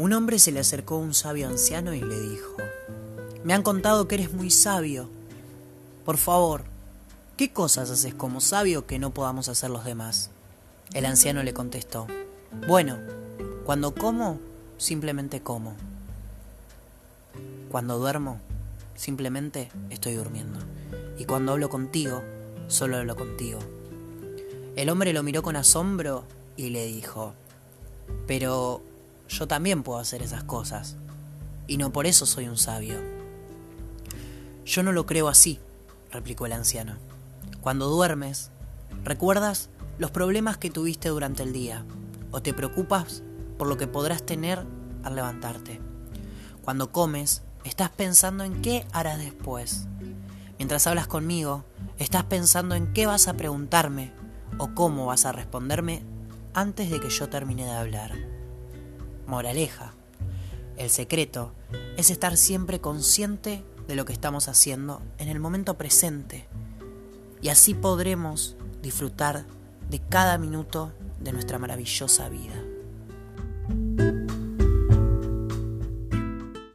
Un hombre se le acercó a un sabio anciano y le dijo, Me han contado que eres muy sabio. Por favor, ¿qué cosas haces como sabio que no podamos hacer los demás? El anciano le contestó, Bueno, cuando como, simplemente como. Cuando duermo, simplemente estoy durmiendo. Y cuando hablo contigo, solo hablo contigo. El hombre lo miró con asombro y le dijo, Pero yo también puedo hacer esas cosas, y no por eso soy un sabio. Yo no lo creo así, replicó el anciano. Cuando duermes, recuerdas los problemas que tuviste durante el día, o te preocupas por lo que podrás tener al levantarte. Cuando comes, estás pensando en qué harás después. Mientras hablas conmigo, estás pensando en qué vas a preguntarme o cómo vas a responderme antes de que yo termine de hablar. Moraleja. El secreto es estar siempre consciente de lo que estamos haciendo en el momento presente y así podremos disfrutar de cada minuto de nuestra maravillosa vida.